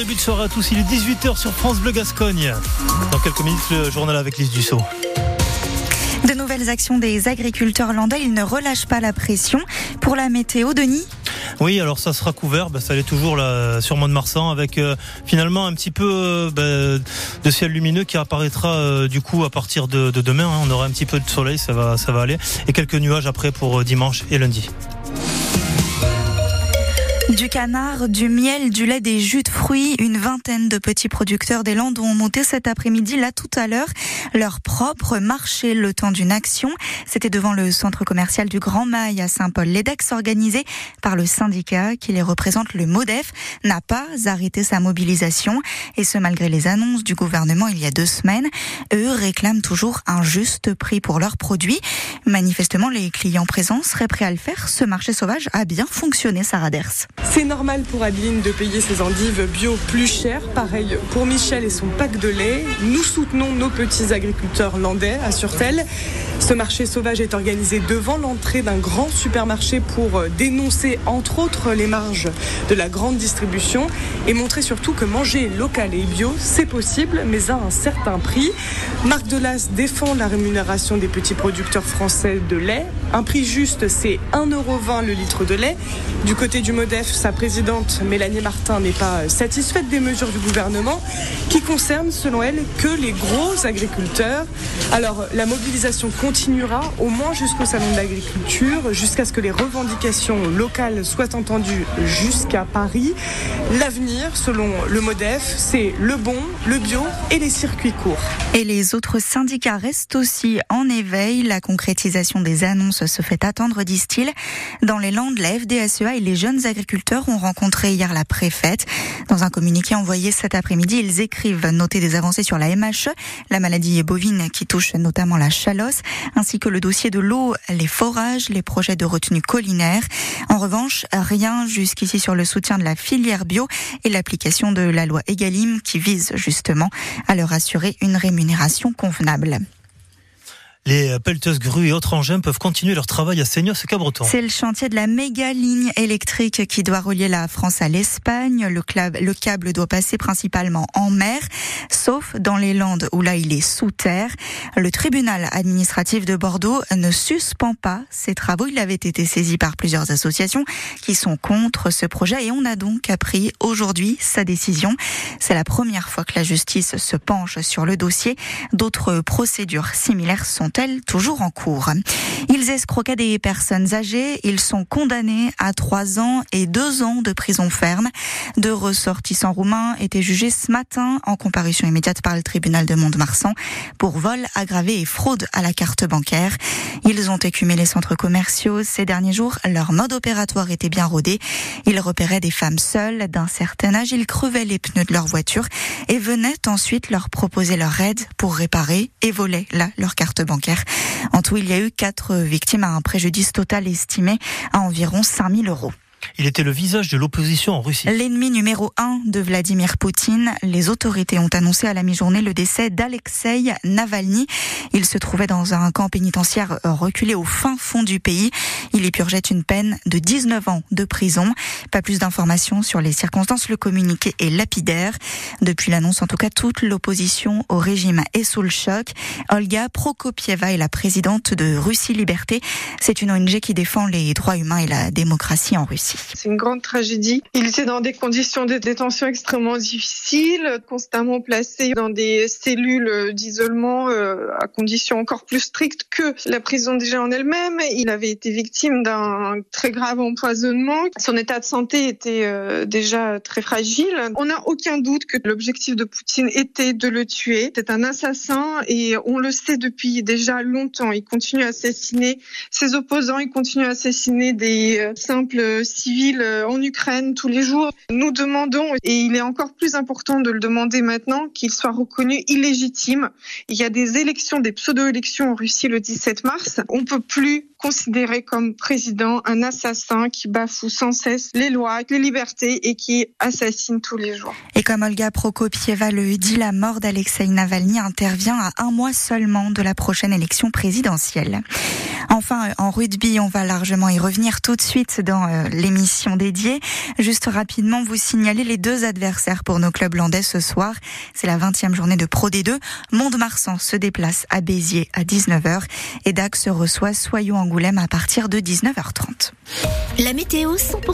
début de soirée à tous. Il est 18h sur France Bleu Gascogne. Dans quelques minutes, le journal avec Lise Dussault. De nouvelles actions des agriculteurs landais, ils ne relâchent pas la pression. Pour la météo, Denis? Oui, alors ça sera couvert, bah, ça l'est toujours là sur Mont-de-Marsan avec euh, finalement un petit peu euh, bah, de ciel lumineux qui apparaîtra euh, du coup à partir de, demain. Hein. on aura un petit peu de soleil, ça va, ça va aller, et quelques nuages après pour dimanche et lundi. Du canard, du miel, du lait, des jus de fruits, une vingtaine de petits producteurs des Landes ont monté cet après-midi, là tout à l'heure, leur propre marché le temps d'une action. C'était devant le centre commercial du Grand Mail à Saint-Paul. L'EDEX organisé par le syndicat qui les représente, le MODEF, n'a pas arrêté sa mobilisation et ce malgré les annonces du gouvernement il y a deux semaines. Eux réclament toujours un juste prix pour leurs produits. Manifestement, les clients présents seraient prêts à le faire. Ce marché sauvage a bien fonctionné, Sarah Ders. C'est normal pour Adeline de payer ses endives bio plus cher. Pareil pour Michel et son pack de lait. Nous soutenons nos petits agriculteurs landais, assure-t-elle. Ce marché sauvage est organisé devant l'entrée d'un grand supermarché pour euh, dénoncer entre autres les marges de la grande distribution et montrer surtout que manger local et bio, c'est possible, mais à un certain prix. Marc Delas défend la rémunération des petits producteurs français de lait. Un prix juste, c'est 1,20€ le litre de lait. Du côté du MODEF, sa présidente Mélanie Martin n'est pas satisfaite des mesures du gouvernement qui concernent, selon elle, que les gros agriculteurs. Alors, la mobilisation continuera au moins jusqu'au salon de l'agriculture, jusqu'à ce que les revendications locales soient entendues jusqu'à Paris. L'avenir, selon le MODEF, c'est le bon, le bio et les circuits courts. Et les autres syndicats restent aussi en éveil. La concrétisation des annonces se fait attendre, disent-ils. Dans les Landes, la FDSEA et les jeunes agriculteurs ont rencontré hier la préfète. Dans un communiqué envoyé cet après-midi, ils écrivent noter des avancées sur la MHE, la maladie bovine qui touche notamment la chalosse, ainsi que le dossier de l'eau, les forages, les projets de retenue collinaire. En revanche, rien jusqu'ici sur le soutien de la filière bio et l'application de la loi Egalim qui vise justement à leur assurer une rémunération convenable. Les pelleteuses grues et autres engins peuvent continuer leur travail à Seignos et Cabreton. C'est le chantier de la méga ligne électrique qui doit relier la France à l'Espagne. Le, le câble doit passer principalement en mer, sauf dans les Landes où là il est sous terre. Le tribunal administratif de Bordeaux ne suspend pas ces travaux. Il avait été saisi par plusieurs associations qui sont contre ce projet et on a donc appris aujourd'hui sa décision. C'est la première fois que la justice se penche sur le dossier. D'autres procédures similaires sont toujours en cours? Ils escroquaient des personnes âgées. Ils sont condamnés à trois ans et deux ans de prison ferme. Deux ressortissants roumains étaient jugés ce matin en comparution immédiate par le tribunal de Mont-de-Marsan pour vol aggravé et fraude à la carte bancaire. Ils ont écumé les centres commerciaux ces derniers jours. Leur mode opératoire était bien rodé. Ils repéraient des femmes seules d'un certain âge. Ils crevaient les pneus de leur voiture et venaient ensuite leur proposer leur aide pour réparer et voler là leur carte bancaire. En tout, il y a eu quatre victimes à un préjudice total estimé à environ 5000 euros. Il était le visage de l'opposition en Russie. L'ennemi numéro un de Vladimir Poutine. Les autorités ont annoncé à la mi-journée le décès d'Alexei Navalny. Il se trouvait dans un camp pénitentiaire reculé au fin fond du pays. Il y purgeait une peine de 19 ans de prison. Pas plus d'informations sur les circonstances. Le communiqué est lapidaire. Depuis l'annonce, en tout cas, toute l'opposition au régime est sous le choc. Olga Prokopieva est la présidente de Russie Liberté. C'est une ONG qui défend les droits humains et la démocratie en Russie. C'est une grande tragédie. Il était dans des conditions de détention extrêmement difficiles, constamment placé dans des cellules d'isolement euh, à conditions encore plus strictes que la prison déjà en elle-même. Il avait été victime d'un très grave empoisonnement. Son état de santé était euh, déjà très fragile. On n'a aucun doute que l'objectif de Poutine était de le tuer. C'est un assassin et on le sait depuis déjà longtemps. Il continue à assassiner ses opposants, il continue à assassiner des euh, simples civils euh, en Ukraine tous les jours. Nous demandons, et il est encore plus important de le demander maintenant, qu'il soit reconnu illégitime. Il y a des élections, des pseudo-élections en Russie le 17 mars. On peut plus considérer comme président un assassin qui bafoue sans cesse les lois, les libertés et qui assassine tous les jours. Et comme Olga Prokopieva le dit, la mort d'Alexei Navalny intervient à un mois seulement de la prochaine élection présidentielle. Enfin, en rugby, on va largement y revenir tout de suite dans euh, les émission dédiée. Juste rapidement, vous signalez les deux adversaires pour nos clubs landais ce soir. C'est la 20e journée de Pro D2. Mont-de-Marsan se déplace à Béziers à 19h et Dax reçoit Soyons Angoulême à partir de 19h30. La météo 100%